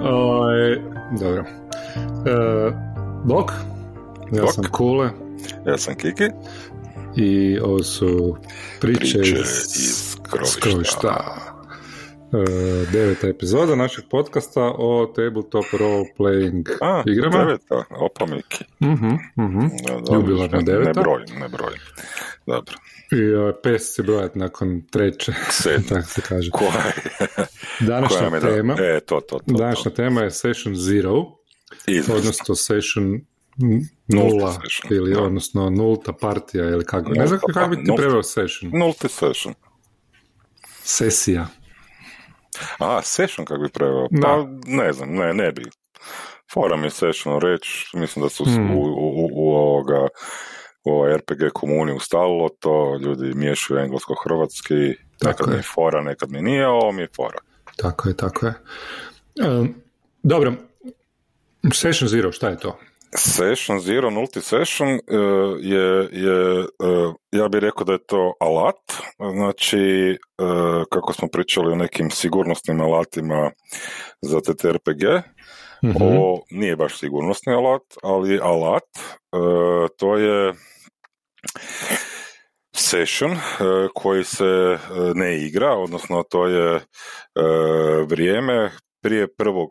Oj, dobro. E, bok, ja Bok. sam Kule Ja sam Kiki. i ovo su priče, Priče iz, iz krovišta. E, deveta epizoda našeg podcasta o tabletop role playing A, igrama. deveta, opa Miki. Mhm, mhm. Da, dobro, Jubilarna deveta. Ne brojim, ne brojim. Dobro. I uh, pes se brojat nakon treće, tako se kaže. Koja je? Današnja koja me da- tema, E, to, to, to. današnja tema je Session Zero, Izvrsno. odnosno Session Nulta nula, session, ili da. odnosno nulta partija, ili kako, ne znam Nulta kako bi ti nulta. preveo Session. Nulti session. Sesija. A, session kako bi preveo? Pa, ne znam, ne, ne bi. Fora mi je session reći, mislim da su Mm. u, u, u ovoga u ovoj RPG komuniju stalilo to, ljudi miješaju englesko-hrvatski, Tako nekad mi je. je fora, nekad mi nije, ovo mi je fora. Tako je, tako je. Um, dobro, Session Zero, šta je to? Session Zero, nulti session e, je, je e, ja bih rekao da je to alat, znači e, kako smo pričali o nekim sigurnosnim alatima za TTRPG, Mhm. ovo nije baš sigurnosni alat, ali je alat, to je session koji se ne igra, odnosno to je vrijeme prije prvog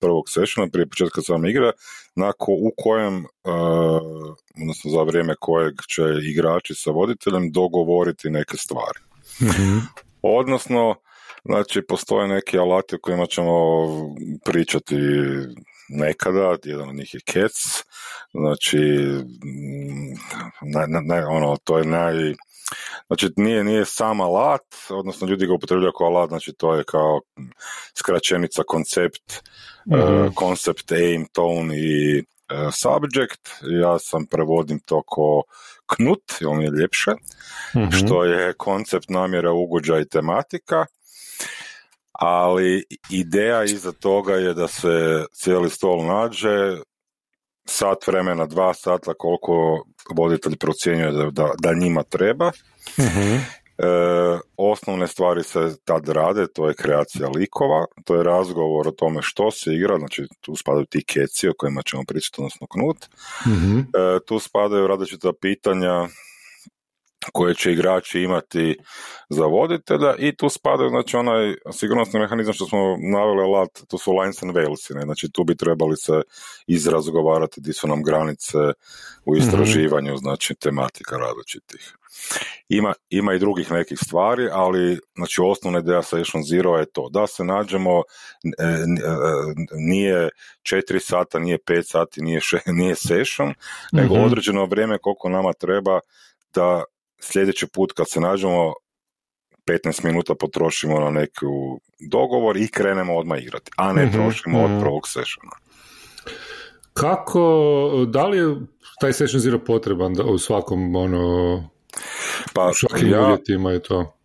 prvog sessiona, prije početka same igre, nakon, u kojem, e, odnosno za vrijeme kojeg će igrači sa voditeljem dogovoriti neke stvari. Mhm. Odnosno, znači, postoje neki alati o kojima ćemo pričati nekada, jedan od njih je Kec, znači, ne, ne, ne, ono, to je naj... Znači, nije, nije sam alat, odnosno ljudi ga upotrebljaju kao alat, znači to je kao skraćenica koncept, Mhm. e, concept, aim, tone i e, subject. Ja sam prevodim to ko knut, jer mi je ljepše Mhm. što je koncept namjera, ugođaj i tematika, ali ideja iza toga je da se cijeli stol nađe, sat vremena, dva sata koliko voditelj procjenjuje da, da, da njima treba. Mhm. E, osnovne stvari se tad rade, to je kreacija likova, to je razgovor o tome što se igra, znači tu spadaju ti keci o kojima ćemo pričati, odnosno knut, Mhm. E, tu spadaju različita pitanja koje će igrači imati za voditelja i tu spadaju znači onaj sigurnosni mehanizam što smo naveli alat, to su lines and veils, ne? znači tu bi trebali se izrazgovarati di su nam granice u istraživanju znači tematika različitih. Ima, ima i drugih nekih stvari, ali znači osnovna ideja Session Zero je to da se nađemo e, e, nije četiri sata, nije pet sati, nije, še, nije session, nego Mhm. određeno vrijeme koliko nama treba da sljedeći put kad se nađemo 15 minuta potrošimo na neku dogovor i krenemo odmah igrati, a ne Mhm, trošimo od mhm. prvog sessiona. Kako, da li je taj Session Zero potreban da u svakom, ono, Pa u svakim ja, uvjetima i to?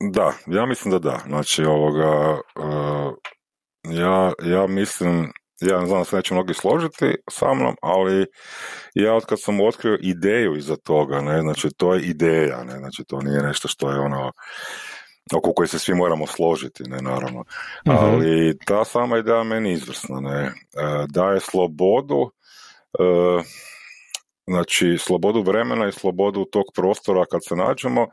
da, ja mislim da da. Znači, ovoga, uh, ja, ja mislim, ja ne znam da se neće mnogi složiti sa mnom, ali ja od kad sam otkrio ideju iza toga, ne, znači to je ideja, ne, znači to nije nešto što je ono oko koje se svi moramo složiti, ne, naravno. Mhm. Ali ta sama ideja meni izvrsna, ne, E, daje slobodu, e, znači slobodu vremena i slobodu tog prostora kad se nađemo,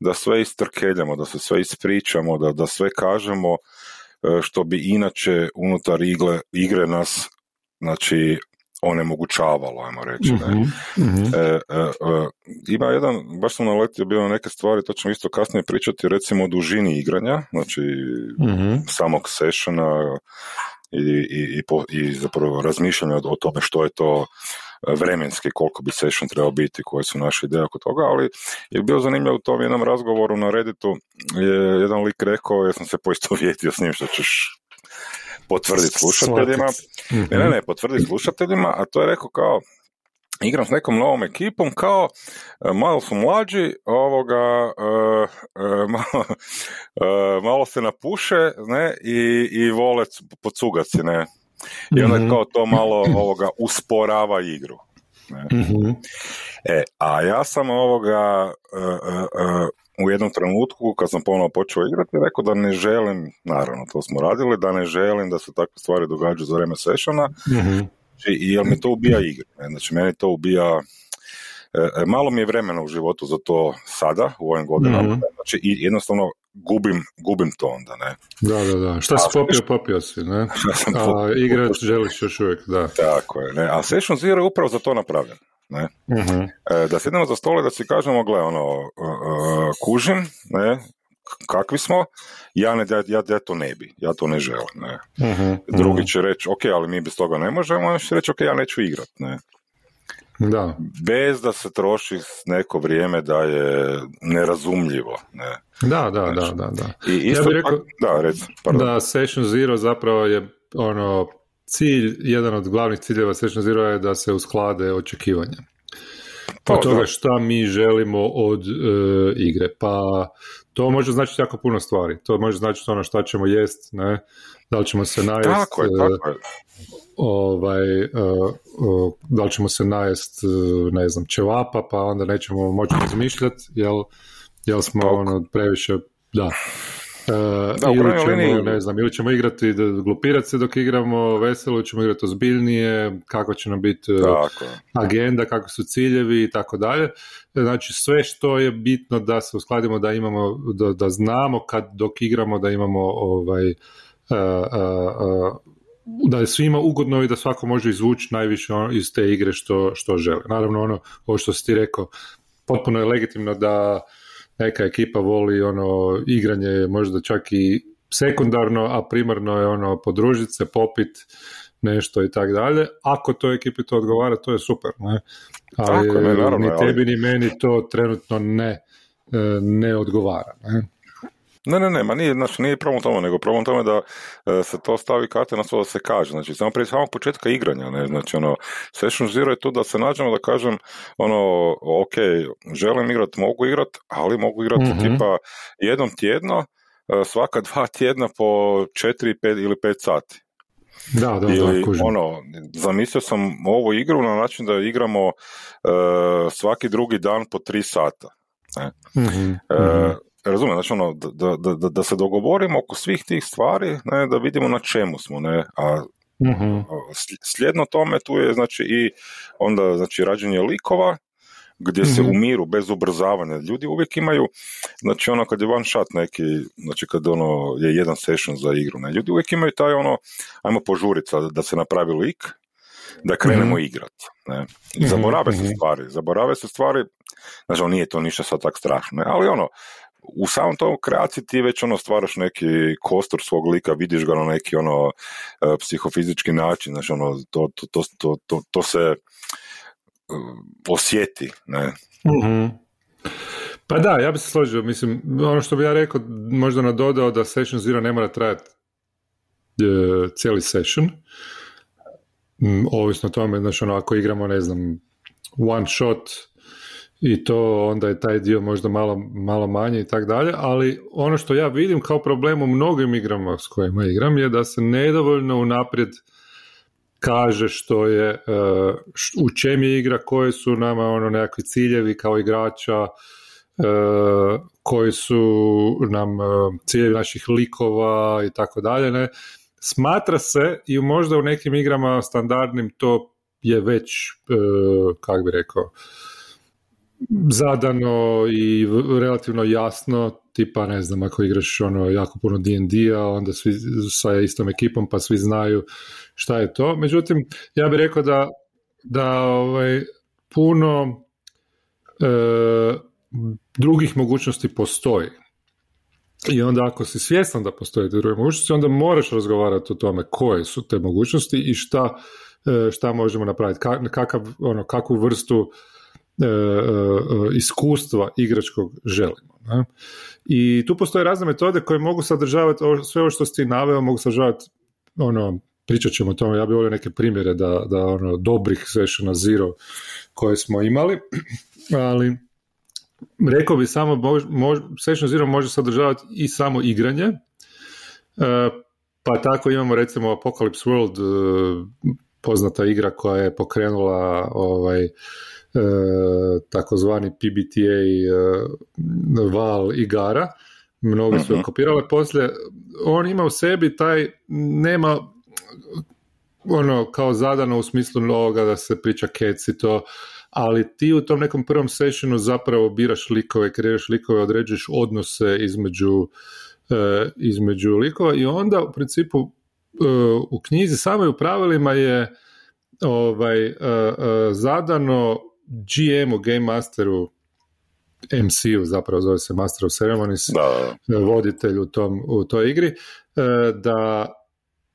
da sve istrkeljamo, da se sve ispričamo, da, da sve kažemo što bi inače unutar igle, igre nas znači onemogućavalo, ajmo reći. Ne? Mhm. E, e, e, ima jedan, baš sam naletio bio na neke stvari, to ćemo isto kasnije pričati, recimo o dužini igranja, znači Mhm. samog sessiona i, i, i, po- i zapravo razmišljanja o, o tome što je to vremenski, koliko bi session trebao biti, koje su naše ideje oko toga, ali je bio zanimljivo u tom jednom razgovoru na Redditu, je jedan lik rekao, ja sam se poistovjetio s njim, što ćeš potvrditi slušateljima, ne, ne, ne, potvrdi slušateljima, a to je rekao kao, igram s nekom novom ekipom, kao e, malo su mlađi, ovoga, e, e, malo, e, malo se napuše, ne, i, i vole si, ne. I onda Mhm. kao to malo ovoga usporava igru. Mhm. E, a ja sam ovoga, e, e, e, u jednom trenutku kad sam ponovno počeo igrati rekao da ne želim, naravno to smo radili, da ne želim da se takve stvari događaju za vrijeme sessiona mm i jer mi to ubija igre. Znači meni to ubija malo mi je vremena u životu za to sada, u ovim godinama, mm znači i jednostavno gubim, gubim to onda, ne. Da, da, da. Šta si popio, popio si, ne? A igrat želiš još uvijek, da. Tako je, ne. A Session Zero je upravo za to napravljen. Ne? uh Da sjednemo za stole da si kažemo, gle, ono, uh, kužim, ne, kakvi smo, ja, ne, ja, ja, to ne bi, ja to ne želim. Ne. uh Drugi će reći, ok, ali mi bez toga ne možemo, on će reći, ok, ja neću igrat. Ne. Da. Bez da se troši neko vrijeme da je nerazumljivo. Ne. Da, da, da, da, da. I isto ja bih rekao, da, rec, da Session Zero zapravo je ono cilj, jedan od glavnih ciljeva Session Zero je da se usklade očekivanja. Pa od toga šta mi želimo od e, igre. Pa to može značiti jako puno stvari. To može značiti ono šta ćemo jest, ne? Da li ćemo se najest... Tako je, tako je. Ovaj, uh, da li ćemo se najest, ne znam, ćevapa, pa onda nećemo moći razmišljati, jel, jel smo ono previše, da, da, ili ćemo, ne znam, ili ćemo igrati, glupirati se dok igramo veselo, ćemo igrati ozbiljnije, kako će nam biti agenda, kako su ciljevi i tako dalje. Znači sve što je bitno da se uskladimo, da imamo, da, da znamo kad dok igramo da imamo ovaj, da je svima ugodno i da svako može izvući najviše ono iz te igre što, što žele. Naravno ono, ovo što si ti rekao, potpuno je legitimno da neka ekipa voli ono igranje možda čak i sekundarno, a primarno je ono podružiti se, popit nešto i tako dalje. Ako to ekipi to odgovara, to je super. Ne? Ali Tako, ne, naravno, ni tebi ni meni to trenutno ne, e, ne odgovara. Ne? Ne, ne, ne, ma nije, znači, nije problem tome, nego problem tome da e, se to stavi karte na to da se kaže. Znači, samo prije samog početka igranja, ne, znači, ono, Session Zero je tu da se nađemo da kažem, ono, ok, želim igrat, mogu igrat, ali mogu igrat mm tipa jednom tjedno, e, svaka dva tjedna po četiri, pet ili pet sati. Da, da, Ili, da, ono, zamislio sam ovu igru na način da igramo uh, svaki drugi dan po tri sata. Ne? Mm-hmm. Razumijem, znači ono, da, da, da, da se dogovorimo oko svih tih stvari, ne, da vidimo na čemu smo, ne, a uh slijedno tome tu je znači i onda znači rađenje likova gdje se mhm. u miru bez ubrzavanja ljudi uvijek imaju znači ono kad je one shot neki znači kad ono je jedan session za igru ne ljudi uvijek imaju taj ono ajmo požuriti da se napravi lik da krenemo mm igrat ne zaborave se stvari zaborave se stvari znači ono, nije to ništa sad tak strašno ne? ali ono u samom tom kreaciji ti već ono stvaraš neki kostor svog lika, vidiš ga na neki ono e, psihofizički način, znači ono to, to, to, to, to se e, osjeti, ne. mm Pa da, ja bih se složio, mislim, ono što bi ja rekao, možda nadodao da session zero ne mora trajati e, cijeli session, mm, ovisno o tome, znači ono, ako igramo, ne znam, one shot, i to onda je taj dio možda malo, malo manje i tako dalje, ali ono što ja vidim kao problem u mnogim igrama s kojima igram je da se nedovoljno unaprijed kaže što je, e, u čem je igra, koje su nama ono nekakvi ciljevi kao igrača, e, koji su nam e, ciljevi naših likova i tako dalje, ne. Smatra se i možda u nekim igrama standardnim to je već, kako bi rekao, zadano i relativno jasno, tipa ne znam, ako igraš ono jako puno D&D-a, onda svi sa istom ekipom pa svi znaju šta je to. Međutim, ja bih rekao da, da ovaj, puno e, drugih mogućnosti postoji. I onda ako si svjestan da postoje druge mogućnosti, onda moraš razgovarati o tome koje su te mogućnosti i šta, e, šta možemo napraviti, kakav, ono, kakvu vrstu iskustva igračkog želimo. Ne? I tu postoje razne metode koje mogu sadržavati sve ovo što si naveo, mogu sadržavati ono, pričat ćemo o tome, ja bih volio neke primjere da, da ono, dobrih sessiona zero koje smo imali, ali rekao bi samo, mož, mož, session zero može sadržavati i samo igranje, e, pa tako imamo recimo Apocalypse World poznata igra koja je pokrenula ovaj takozvani PBTA val igara, mnogi su je mhm. kopirali, poslije on ima u sebi taj, nema ono kao zadano u smislu ovoga da se priča kec i to, ali ti u tom nekom prvom sessionu zapravo biraš likove, kreiraš likove, određuješ odnose između, e, između likova i onda u principu e, u knjizi samoj u pravilima je ovaj, e, zadano GM-u, Game Masteru, MC-u zapravo zove se Master of Ceremonies, da. voditelj u, tom, u toj igri, da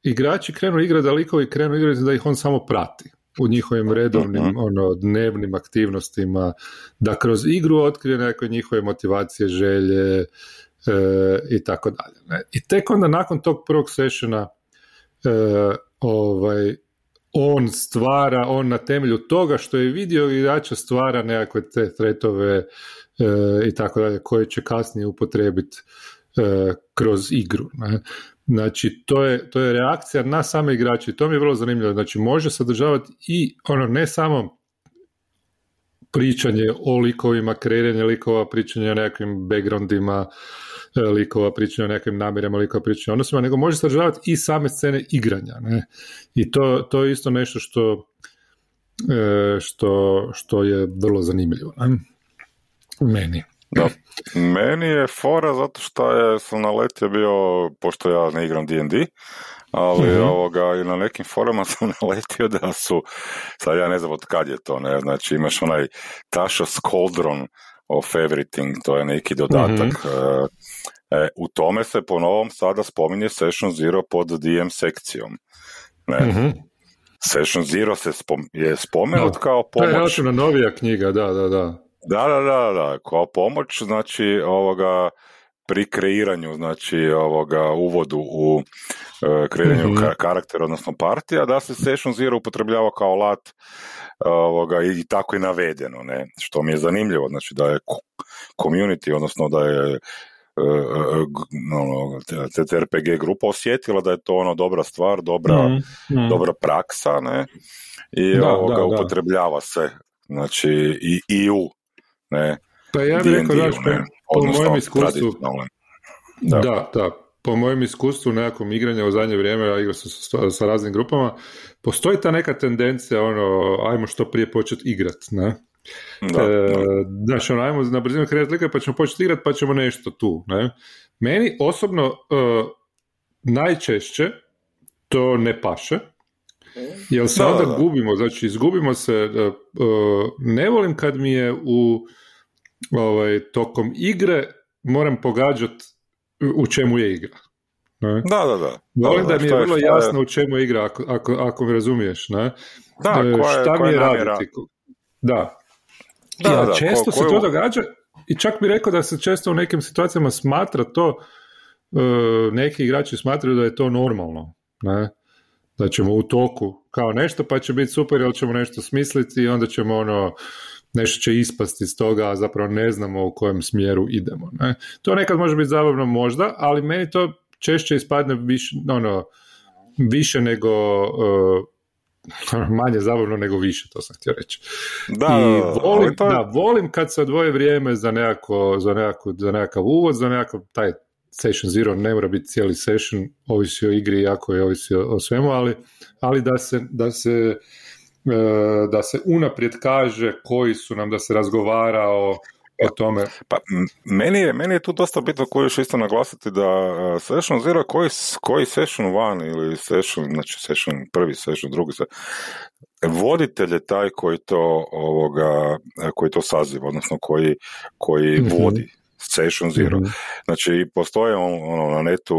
igrači krenu igrati, da likovi krenu igrati da ih on samo prati u njihovim redovnim uh ono, dnevnim aktivnostima, da kroz igru otkrije neke njihove motivacije, želje e, i tako dalje. I tek onda nakon tog prvog sessiona e, ovaj, on stvara, on na temelju toga što je vidio igrača stvara nekakve te tretove e, i tako dalje koje će kasnije upotrebiti e, kroz igru. Ne? Znači, to je, to je reakcija na same igrače to mi je vrlo zanimljivo. Znači, može sadržavati i ono, ne samo pričanje o likovima, kreiranje likova, pričanje o nekakvim backgroundima likova, pričanje o nekim namirama likova, pričanje o odnosima, nego može sadržavati i same scene igranja. Ne? I to, to je isto nešto što, e, što, što je vrlo zanimljivo. Ne? Meni. Da. Meni je fora zato što je, sam naletio bio, pošto ja ne igram D&D, ali mm ovoga, i na nekim forama sam naletio da su, sad ja ne znam od kad je to, ne, znači imaš onaj Tasha's Cauldron of Everything, to je neki dodatak. mm E, u tome se po novom sada spominje Session Zero pod DM sekcijom. Ne. mm Session Zero se spom, je spomenut kao pomoć. To je novija knjiga, da, da, da. Da, da, da, da, kao pomoć, znači, ovoga, pri kreiranju, znači, ovoga, uvodu u e, kreiranju mm karaktera, odnosno partija, da se Session Zero upotrebljava kao alat ovoga, i tako je navedeno, ne, što mi je zanimljivo, znači da je community, odnosno da je uh, ono, TTRPG grupa osjetila da je to ono dobra stvar, dobra, mm dobra praksa, ne, i da, ovoga, da, upotrebljava se, znači, i, i u ne, pa ja bih rekao, daš, po, po mojem iskustvu, da. da, da, po mojem iskustvu nekakvom igranja u zadnje vrijeme, ja igram sa, sa raznim grupama, postoji ta neka tendencija, ono, ajmo što prije početi igrat, ne? Da, e, Znaš, ono, ajmo na brzinu kreirati likove pa ćemo početi igrati pa ćemo nešto tu, ne? Meni osobno uh, najčešće to ne paše, jer se onda gubimo, znači izgubimo se, uh, ne volim kad mi je u ovaj, tokom igre moram pogađati u čemu je igra. Ne? Da, da, da. Volim da, mi je vrlo jasno u čemu je igra, ako, ako, ako me razumiješ. Ne? Da, e, koja šta mi je raditi. Da. Da, ja, da, često se to događa i čak bi rekao da se često u nekim situacijama smatra to, uh, neki igrači smatraju da je to normalno. Ne? Da ćemo u toku kao nešto pa će biti super jer ćemo nešto smisliti i onda ćemo ono nešto će ispasti iz toga, a zapravo ne znamo u kojem smjeru idemo. Ne? To nekad može biti zabavno možda, ali meni to češće ispadne više, ono, više nego uh, manje zabavno nego više, to sam htio reći. Da, I volim, to... da, volim kad se odvoje vrijeme za, nekako, za, nekako, za nekakav uvod, za nekakav taj session zero, ne mora biti cijeli session, ovisi o igri, jako je ovisi o, o svemu, ali, ali da se, da se da se unaprijed kaže koji su nam, da se razgovara o, o tome. Pa, meni je, meni je tu dosta bitno koji još isto naglasiti da uh, Session Zero, koji, koji Session van ili Session, znači Session prvi, Session drugi, se, voditelj je taj koji to, ovoga, koji to saziva, odnosno koji, koji mm vodi Session Zero. mm Znači, postoje ono, na netu,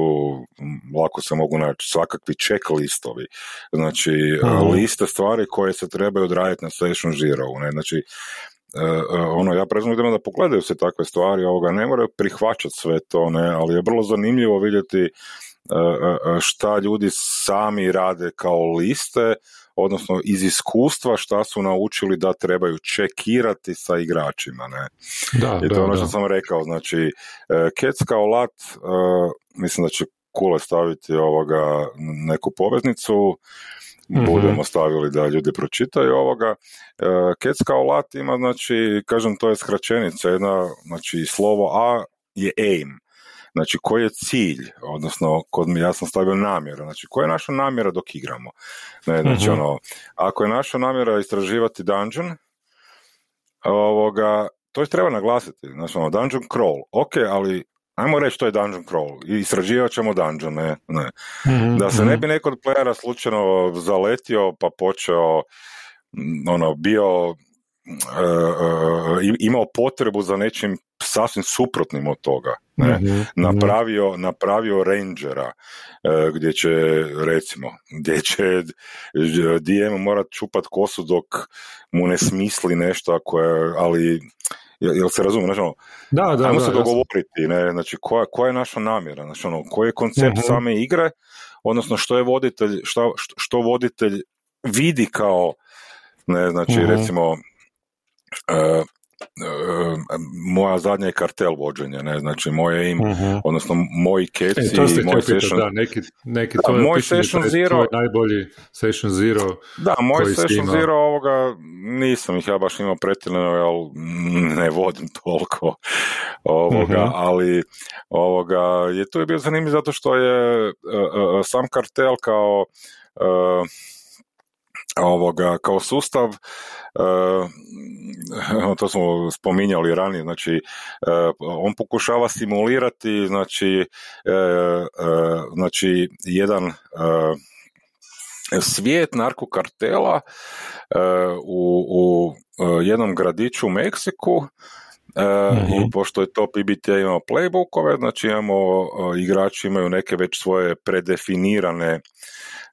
lako se mogu naći svakakvi checklistovi, znači mm liste stvari koje se trebaju odraditi na Session Zero. Ne? Znači, e, e, ono, ja prezimujem da pogledaju se takve stvari, ovoga, ne moraju prihvaćati sve to, ne, ali je vrlo zanimljivo vidjeti šta ljudi sami rade kao liste, odnosno iz iskustva šta su naučili da trebaju čekirati sa igračima. Ne? Da, I to je ono što sam rekao, znači Kec kao lat, mislim da će Kule staviti ovoga neku poveznicu, mm budemo stavili da ljudi pročitaju ovoga. Kec kao lat ima, znači, kažem, to je skraćenica, jedna, znači, slovo A je aim, Znači, koji je cilj, odnosno, kod mi, ja sam stavio namjera, znači, koja je naša namjera dok igramo? Ne, znači, mhm. ono, ako je naša namjera istraživati dungeon, ovoga, to je treba naglasiti, znači, ono, dungeon crawl, ok, ali ajmo reći to je dungeon crawl i istraživat ćemo dungeon, ne, ne. Mhm, da se ne mhm. bi neko od playera slučajno zaletio pa počeo ono, bio imao potrebu za nečim sasvim suprotnim od toga. Ne? Mhm, mhm. napravio, napravio rangera uh, gdje će recimo gdje će DM morat čupat kosu dok mu ne smisli nešto koje, ali jel se razumije, znači, ono, da, da, ajmo da, se dogovoriti, ne, znači koja, koja je naša namjera, znači ono, koji je koncept uh same igre, odnosno što je voditelj, što, što voditelj vidi kao, ne, znači recimo uh, moja zadnja je kartel vođenje, ne, znači moje im, uh-huh. odnosno moji keci e, i moj session... Da, neki, neki da, moj session zero... najbolji session zero Da, moj session zero ovoga, nisam ih ja baš imao pretjerano, ali ne vodim toliko ovoga, uh-huh. ali ovoga, je to je bio zanimljiv zato što je uh, uh, sam kartel kao uh, ovoga, kao sustav, uh, to smo spominjali ranije, znači uh, on pokušava simulirati znači, uh, znači jedan svijet narkokartela u, u jednom gradiću u Meksiku i mhm. pošto je to PBT imao playbookove, znači imamo, igrači imaju neke već svoje predefinirane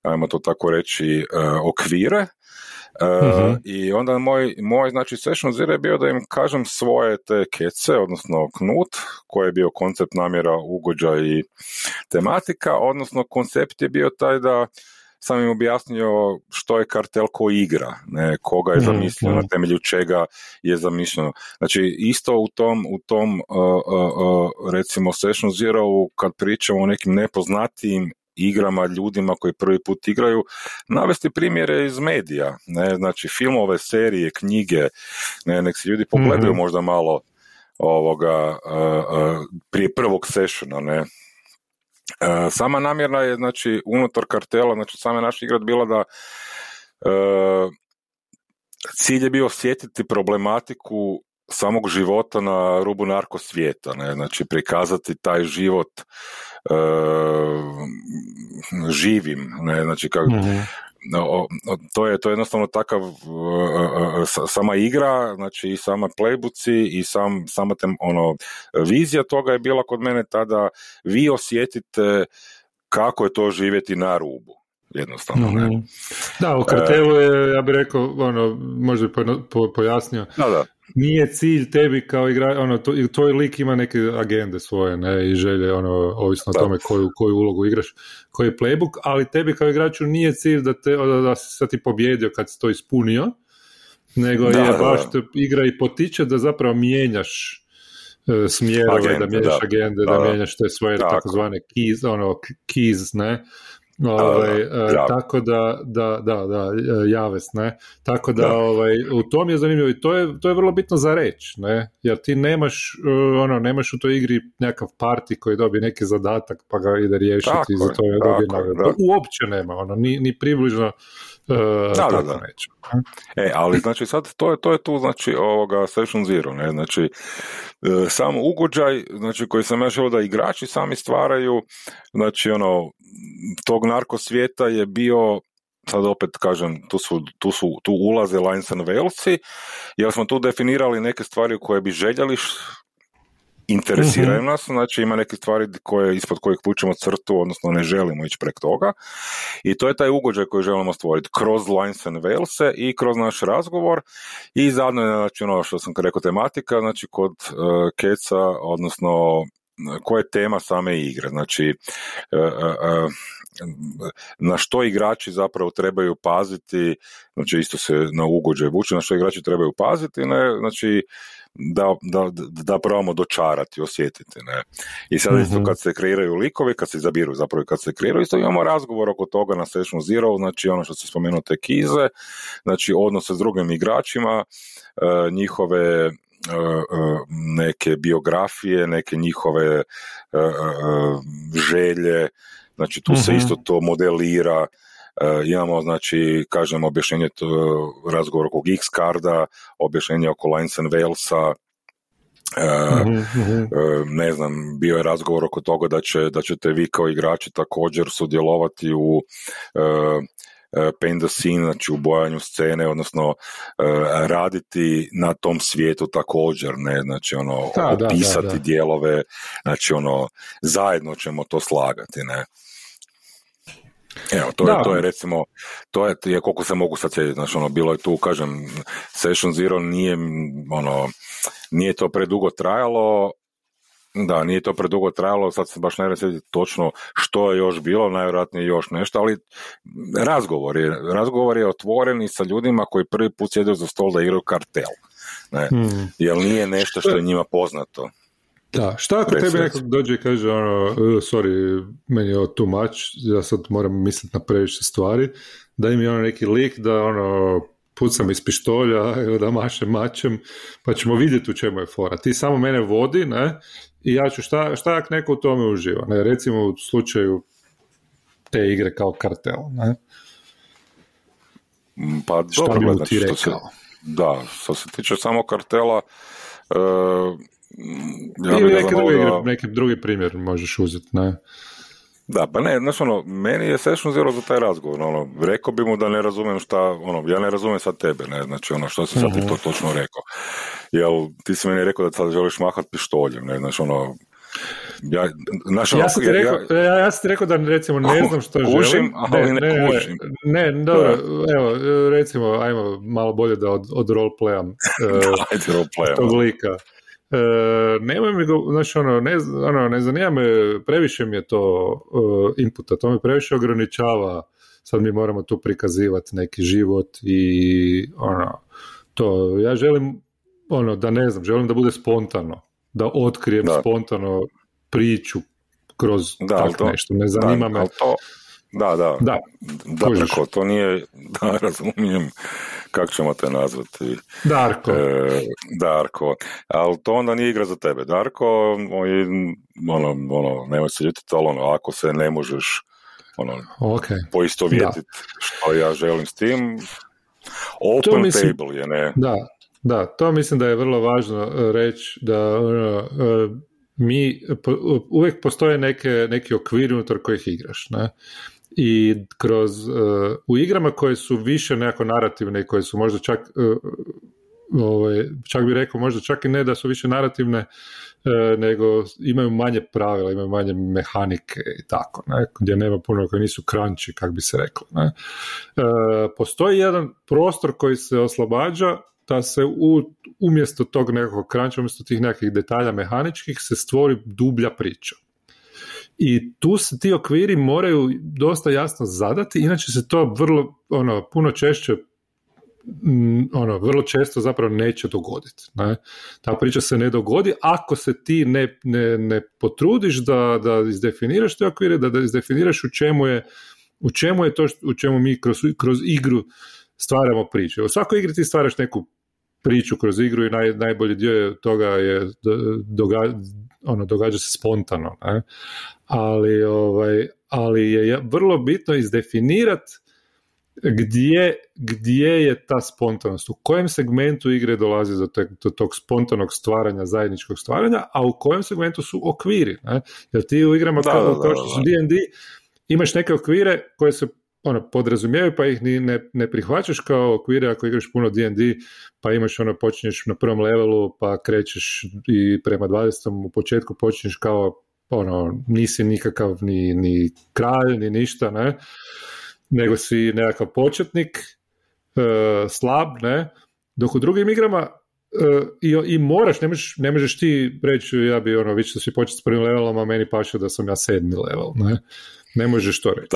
ajmo to tako reći, e, okvire. Uh, I onda moj, moj znači session zero je bio da im kažem svoje te kece, odnosno knut, koji je bio koncept namjera, ugođa i tematika, odnosno koncept je bio taj da sam im objasnio što je kartel ko igra, ne, koga je mhm, zamislio, na mhm. temelju čega je zamišljeno. Znači, isto u tom, u tom uh, uh, recimo Session Zero, kad pričamo o nekim nepoznatijim igrama, ljudima koji prvi put igraju, navesti primjere iz medija, ne, znači filmove, serije, knjige, ne, nek se ljudi pogledaju mm možda malo ovoga prije prvog sessiona, ne. Sama namjerna je, znači, unutar kartela, znači, sama naša igra bila da cilj je bio osjetiti problematiku samog života na rubu narko svijeta, ne? znači prikazati taj život uh, živim, ne? znači kako, mhm. To je to je jednostavno takav uh, sama igra, znači i sama playbuci i sam, sama tem, ono, vizija toga je bila kod mene tada vi osjetite kako je to živjeti na rubu jednostavno. Ne? Mhm. Da, u kartelu je, ja bih rekao, ono, možda bi pojasnio, da, da nije cilj tebi kao igra, ono, to, tvoj lik ima neke agende svoje, ne, i želje, ono, ovisno o tome koju, koju ulogu igraš, koji je playbook, ali tebi kao igraču nije cilj da, te, da, da si sad ti pobjedio kad si to ispunio, nego da, je baš te igra i potiče da zapravo mijenjaš uh, smjerove, da mijenjaš agende, da, mijenjaš te svoje takozvane keys, ono, keys, ne, Ovaj, e, tako da, da, da, da, e, javes, ne? Tako da, ovaj, u tom je zanimljivo i to je, to je vrlo bitno za reći, ne? Jer ti nemaš, e, ono, nemaš u toj igri nekakav parti koji dobije neki zadatak pa ga ide riješiti i za to je dobije nagradu. Uopće nema, ono, ni, ni približno uh, da, tako da, neće. E, ali znači sad to je, to je tu znači ovoga session zero, ne? Znači sam ugođaj, znači koji sam ja želio da igrači sami stvaraju, znači ono tog narkosvijeta je bio sad opet kažem, tu su, tu su tu ulaze Lions and Walesi, jer smo tu definirali neke stvari koje bi željeli interesiraju mhm. nas, znači ima neke stvari koje, ispod kojih pućemo crtu, odnosno ne želimo ići prek toga i to je taj ugođaj koji želimo stvoriti kroz Lines and Walese i kroz naš razgovor i zadnje, znači ono što sam rekao tematika, znači kod uh, Keca, odnosno koja je tema same igre. Znači, uh, uh, na što igrači zapravo trebaju paziti, znači isto se na ugođaj vuče, na što igrači trebaju paziti, ne, znači da, da, da probamo dočarati, osjetiti. Ne? I sad isto mhm. kad se kreiraju likovi, kad se izabiru zapravo kad se kreiraju, isto imamo razgovor oko toga na Session Zero, znači ono što se spomenuo te kize, znači odnose s drugim igračima, e, njihove e, e, neke biografije, neke njihove želje, znači tu se mhm. isto to modelira, E, imamo, znači, kažem, objašnjenje to, razgovor oko X karda, objašnjenje oko Lines and Walesa, Uh, ne znam, bio je razgovor oko toga da, će, da ćete vi kao igrači također sudjelovati u paint the scene, znači u bojanju scene, odnosno raditi na tom svijetu također, ne, znači ono, da, opisati dijelove, znači ono, zajedno ćemo to slagati, ne. Evo, to, je, to je recimo, to je, je koliko se mogu sad sjediti, znači ono, bilo je tu, kažem, Session Zero nije, ono, nije to predugo trajalo, da, nije to predugo trajalo, sad se baš ne sjetiti točno što je još bilo, najvjerojatnije još nešto, ali razgovor je, razgovor je otvoren i sa ljudima koji prvi put sjede za stol da igraju kartel, ne, hmm. jer nije nešto što je njima poznato. Da, šta ako tebi neko dođe i kaže ono, e, sorry, meni je ovo too much, ja sad moram misliti na previše stvari, da im je ono neki lik da ono pucam iz pištolja ili da mašem mačem, pa ćemo vidjeti u čemu je fora. Ti samo mene vodi, ne, i ja ću, šta, šta ako neko u tome uživa, ne, recimo u slučaju te igre kao kartel, ne. Pa šta bi ti rekao? Se, da, što se tiče samo kartela, uh, ja Ili drugi, da... neki drugi primjer možeš uzeti, ne? Da, pa ne, znaš ono, meni je Session Zero za taj razgovor, ono, rekao bi mu da ne razumijem šta, ono, ja ne razumijem sad tebe, ne, znači ono, što si sad ti to mhm. točno rekao. Jel, ti si meni rekao da sad želiš mahat pištoljem, ne, znači ono, ja, naš, ja, sam ti rekao, ja, ja sam ti rekao da recimo ne znam što kušim, želim. Ali ne, ne, kušim. ne, ne, dobro, evo, recimo, ajmo malo bolje da od, od roleplayam uh, roleplayam. tog lika. E, nemoj mi, znači ono, ne, ono, ne zanima me, previše mi je to uh, inputa, to me previše ograničava, sad mi moramo tu prikazivati neki život i ono, to, ja želim, ono, da ne znam, želim da bude spontano, da otkrijem da. spontano priču kroz da, tak to, nešto, ne zanima da, me. To, da, da, da, da to nije, da razumijem kako ćemo te nazvati? Darko. E, Darko. Ali to onda nije igra za tebe. Darko, ono, ono, nemoj se ljutiti, ali ono, ako se ne možeš ono, okay. poistovjetiti što ja želim s tim, open mislim, table je, ne? Da, da, to mislim da je vrlo važno e, reći da ono, e, mi, uvijek postoje neke, neki okvir unutar kojih igraš, ne? I kroz uh, u igrama koje su više nekako narativne i koje su možda čak uh, ovaj, čak bi rekao možda čak i ne da su više narativne uh, nego imaju manje pravila, imaju manje mehanike i tako, ne, gdje nema puno koji nisu kranči, kak bi se reklo. Ne. postoji jedan prostor koji se oslobađa da se u, umjesto tog nekakvog kranča, umjesto tih nekakvih detalja mehaničkih se stvori dublja priča i tu se ti okviri moraju dosta jasno zadati, inače se to vrlo, ono, puno češće mm, ono, vrlo često zapravo neće dogoditi. Ne? Ta priča se ne dogodi ako se ti ne, ne, ne potrudiš da, da izdefiniraš te okvire, da, da izdefiniraš u čemu je u čemu je to u čemu mi kroz, kroz igru stvaramo priču. U svakoj igri ti stvaraš neku priču kroz igru i naj, najbolji dio toga je doga, ono, događa se spontano. Ne? ali, ovaj, ali je vrlo bitno izdefinirati gdje, gdje je ta spontanost, u kojem segmentu igre dolazi do, te, do tog spontanog stvaranja, zajedničkog stvaranja, a u kojem segmentu su okviri. Ne? Jer ti u igrama da, kao, kao što su D&D imaš neke okvire koje se ono, podrazumijevaju pa ih ni ne, ne prihvaćaš kao okvire ako igraš puno D&D pa imaš ono, počinješ na prvom levelu pa krećeš i prema 20. u početku počinješ kao ono, nisi nikakav ni, ni kralj, ni ništa, ne, nego si nekakav početnik, e, slab, ne, dok u drugim igrama e, i, i moraš, ne možeš, ne možeš ti reći ja bi ono, vi ćete svi početi s prvim levelom, a meni paše da sam ja sedmi level, ne, Ne možeš to reći.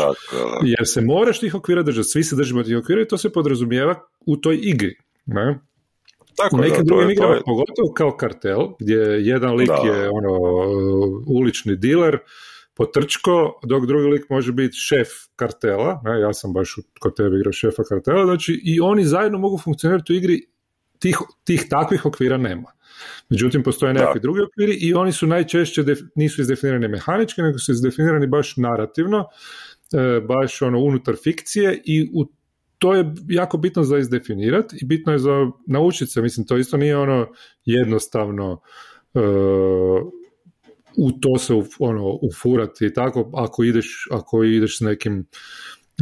Jer se moraš tih okvira držati, svi se držimo tih okvira i to se podrazumijeva u toj igri. Ne? Tako, u nekim drugim igrama, pogotovo kao kartel, gdje jedan lik je ono ulični diler, potrčko, dok drugi lik može biti šef kartela, ne, ja sam baš kod tebe igrao šefa kartela, znači i oni zajedno mogu funkcionirati u igri, tih, tih takvih okvira nema. Međutim, postoje nekakvi drugi okviri i oni su najčešće nisu izdefinirani mehanički, nego su izdefinirani baš narativno, e, baš ono unutar fikcije i u to je jako bitno za izdefinirati i bitno je za naučiti se, mislim, to isto nije ono jednostavno e, u to se ono, ufurati i tako, ako ideš, ako ideš s nekim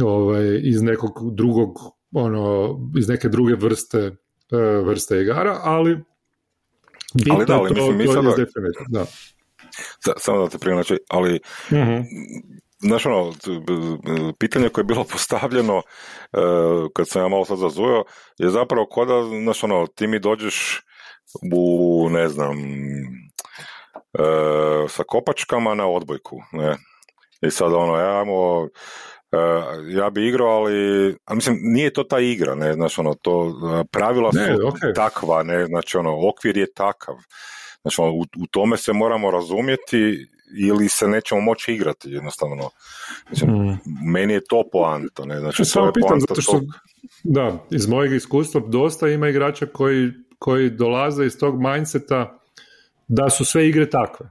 ovaj, iz nekog drugog, ono, iz neke druge vrste, e, vrste igara, ali bitno ali da, ali, mislim, to da. Samo da te prinači, ali uh Znaš ono, pitanje koje je bilo postavljeno e, kad sam ja malo sad zazujao je zapravo kod da, znaš ono, ti mi dođeš u, ne znam, e, sa kopačkama na odbojku, ne. I sad ono, ja, ajmo, ja bi igrao, ali, a mislim, nije to ta igra, ne, znaš ono, to, pravila su ne, takva, ne, znači ono, okvir je takav. Znači, ono, u, u tome se moramo razumjeti ili se nećemo moći igrati jednostavno. Znači, mm. Meni je to poanta. Ne? Znači, Samo pitam, zato što, da, iz mojeg iskustva dosta ima igrača koji, koji dolaze iz tog mindseta da su sve igre takve.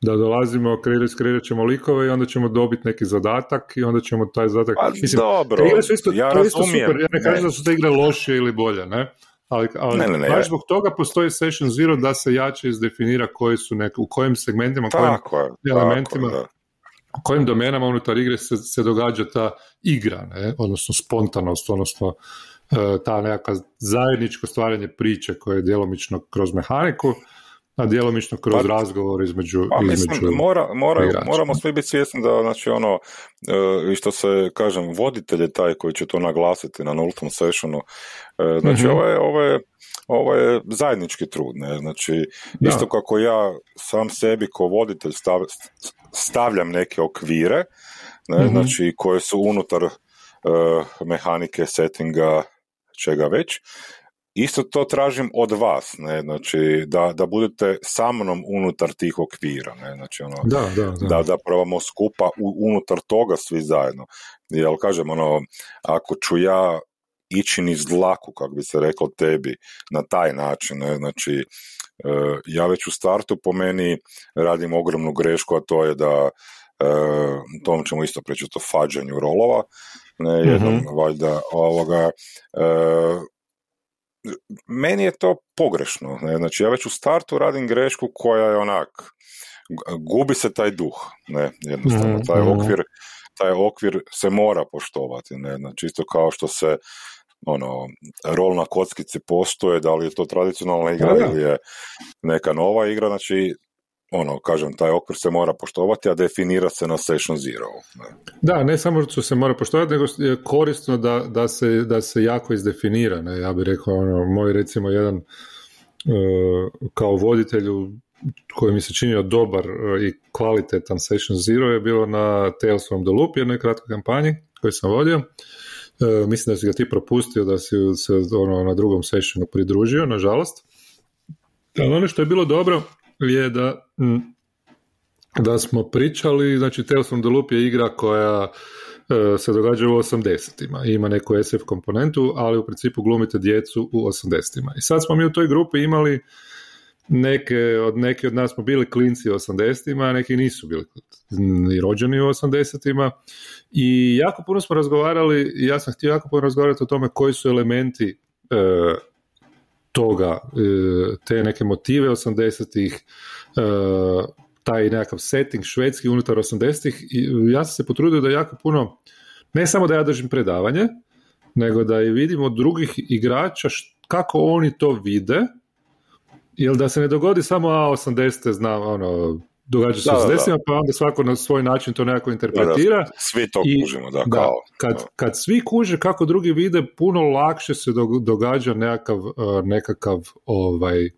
Da dolazimo, kreirat, kreirat ćemo likove i onda ćemo dobiti neki zadatak i onda ćemo taj zadatak... Pa, Mislim, dobro, isto, ja to isto super, ja ne kažem da su te igre loše ili bolje, ne? ali, ali ne, ne, ne, baš zbog toga postoji Session Zero da se jače izdefinira koji su nek, u kojim segmentima, kojim elementima, tako, u kojim domenama unutar igre se, se događa ta igra, ne? odnosno spontanost, odnosno e, ta nekakva zajedničko stvaranje priče koje je djelomično kroz mehaniku, a djelomično kroz pa, razgovor između, pa, mislim, mora, mora, moramo svi biti svjesni da znači ono e, i što se kažem voditelj je taj koji će to naglasiti na nultom sessionu e, znači mm ovo, je, ovo, je, ovo je zajednički trud ne? znači isto kako ja sam sebi ko voditelj stav, stavljam neke okvire ne? Mhm. znači koje su unutar uh, mehanike settinga čega već Isto to tražim od vas, ne, znači da, da budete sa mnom unutar tih okvira, ne, znači ono, da, da, da. da, da probamo skupa unutar toga svi zajedno. Jel kažem, ono, ako ću ja ići niz dlaku, kako bi se reklo tebi, na taj način, ne, znači e, ja već u startu po meni radim ogromnu grešku, a to je da e, tom ćemo isto preći o fađanju rolova, ne, jednom mm valjda ovoga, e, meni je to pogrešno. Ne? Znači, ja već u startu radim grešku koja je onak, gubi se taj duh, ne, jednostavno, mhm, taj mhm. okvir, taj okvir se mora poštovati, ne, znači isto kao što se ono, rol na kockici postoje, da li je to tradicionalna igra ili je neka nova igra, znači ono, kažem, taj okvir se mora poštovati, a definira se na session zero. Da, ne samo što se mora poštovati, nego je korisno da, da, se, da se jako izdefinira. Ne? Ja bih rekao, ono, moj recimo jedan uh, kao voditelju koji mi se činio dobar uh, i kvalitetan Session Zero je bilo na Tales from the Loop, jednoj kratkoj kampanji koju sam vodio. Uh, mislim da si ga ti propustio, da si se ono, na drugom sessionu pridružio, nažalost. Ali ono što je bilo dobro, je da, mm, da smo pričali, znači Tales from the Loop je igra koja e, se događa u 80-ima. Ima neku SF komponentu, ali u principu glumite djecu u 80-ima. I sad smo mi u toj grupi imali neke od, neki od nas smo bili klinci u 80-ima, a neki nisu bili ni rođeni u 80-ima. I jako puno smo razgovarali, ja sam htio jako puno razgovarati o tome koji su elementi e, toga, e, te neke motive 80-ih, e, taj nekakav setting švedski unutar 80-ih i ja sam se potrudio da jako puno, ne samo da ja držim predavanje, nego da i vidimo drugih igrača kako oni to vide, jer da se ne dogodi samo a 80 znam ono događa se s desima, pa onda svako na svoj način to nekako interpretira. svi to I, kužimo, da, kao. Kad, kad svi kuže kako drugi vide, puno lakše se događa nekakav, uh, nekakav ovaj, uh,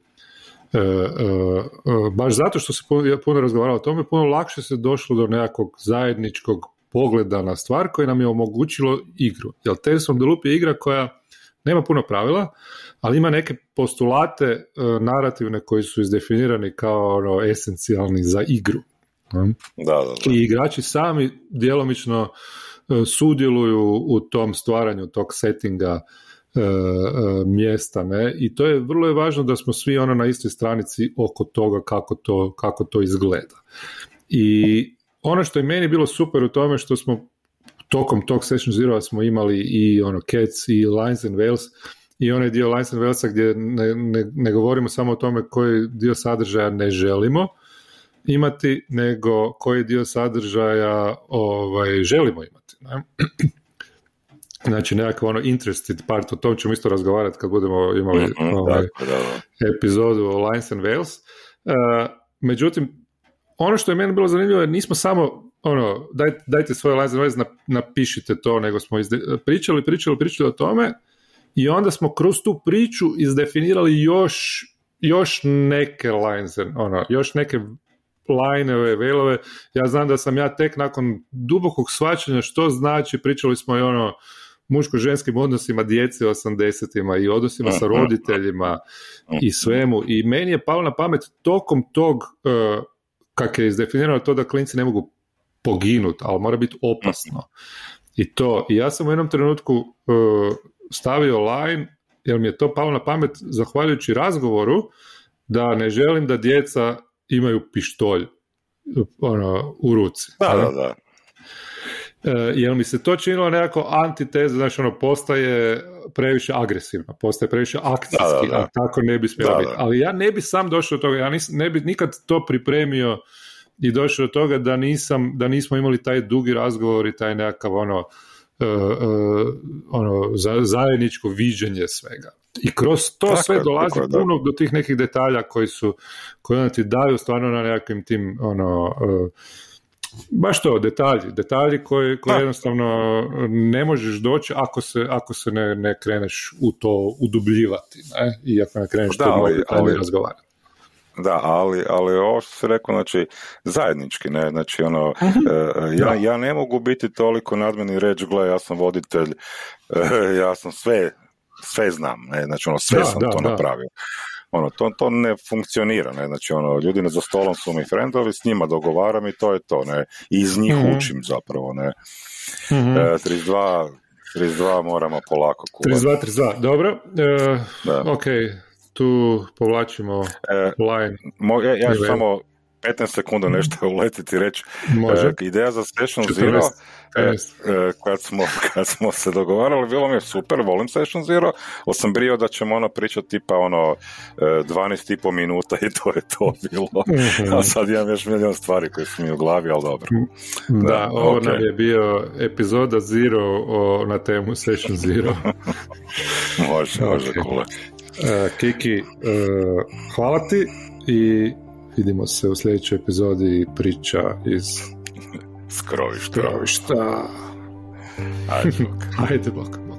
uh, baš zato što se puno, puno razgovaralo o tome, puno lakše se došlo do nekakvog zajedničkog pogleda na stvar koje nam je omogućilo igru. Jer Tales from the Loop je igra koja nema puno pravila, ali ima neke postulate e, narativne koji su izdefinirani kao ono, esencijalni za igru. Da, da, da. I igrači sami djelomično e, sudjeluju u tom stvaranju tog settinga e, mjesta, ne? I to je vrlo je važno da smo svi ono na istoj stranici oko toga kako to, kako to izgleda. I ono što je meni bilo super u tome što smo tokom tog Session Zero smo imali i ono Cats i Lines and Wales i onaj dio Lines and Walesa gdje ne, ne, ne govorimo samo o tome koji dio sadržaja ne želimo imati, nego koji dio sadržaja ovaj, želimo imati. Ne? Znači nekakav ono interested part, o tom ćemo isto razgovarati kad budemo imali mm ovaj, epizodu o Lines and Wales. Uh, međutim, ono što je meni bilo zanimljivo je nismo samo ono, daj, dajte svoje and Wales, napišite to, nego smo izde, pričali, pričali, pričali o tome i onda smo kroz tu priču izdefinirali još, još neke lines, ono, još neke lajneve, velove. Ja znam da sam ja tek nakon dubokog svačanja što znači, pričali smo i ono muško-ženskim odnosima djece u 80-ima i odnosima sa roditeljima i svemu. I meni je palo na pamet tokom tog, uh, kak je izdefinirano to da klinci ne mogu poginut, ali mora biti opasno. I to, i ja sam u jednom trenutku uh, stavio line, jer mi je to palo na pamet zahvaljujući razgovoru, da ne želim da djeca imaju pištolj ono, u ruci. Da, da, da. E, jer mi se to činilo nekako antiteza, znači ono, postaje previše agresivno, postaje previše akcijski, a tako ne bi smjelo biti. Ali ja ne bi sam došao do toga, ja nis, ne bi nikad to pripremio i došao do toga da nisam, da nismo imali taj dugi razgovor i taj nekakav ono, uh, uh, ono za, zajedničko viđenje svega. I kroz to tako sve dolazi puno do tih nekih detalja koji su, koji onda ti daju stvarno na nekakvim tim ono, uh, baš to, detalji, detalji koji, koji jednostavno ne možeš doći ako se, ako se ne, ne kreneš u to udubljivati, ne? i ako ne kreneš da, ali, ali, razgovarati. Da, ali, ali ovo što se rekao, znači, zajednički, ne, znači, ono, e, ja, ja ne mogu biti toliko nadmeni reći, gle, ja sam voditelj, e, ja sam sve, sve znam, ne, znači, ono, sve sam to napravio. Ono, to, to ne funkcionira, ne, znači, ono, ljudi za stolom su mi frendovi, s njima dogovaram i to je to, ne, i iz njih mm učim zapravo, ne. mm 32, 32 moramo polako kuvati. 32, 32, dobro, e, da. ok, tu povlačimo e, line. Mo, ja, ja ću samo 15 sekunda nešto uletiti i reći. Može. E, ideja za Session 14, Zero, e, e, kad, smo, kad smo se dogovarali, bilo mi je super, volim Session Zero, ali sam brio da ćemo ono pričati tipa ono 12 i po minuta i to je to bilo. Mhm. A sad imam još milijon stvari koje su mi u glavi, ali dobro. Da, da ovo nam je bio epizoda Zero o, na temu Session Zero. može, može, okay. Uh, Kiki, uh, hvala ti i vidimo se u sljedećoj epizodi priča iz skrovišta. skrovišta. Ajde, bok. Ajde, bok.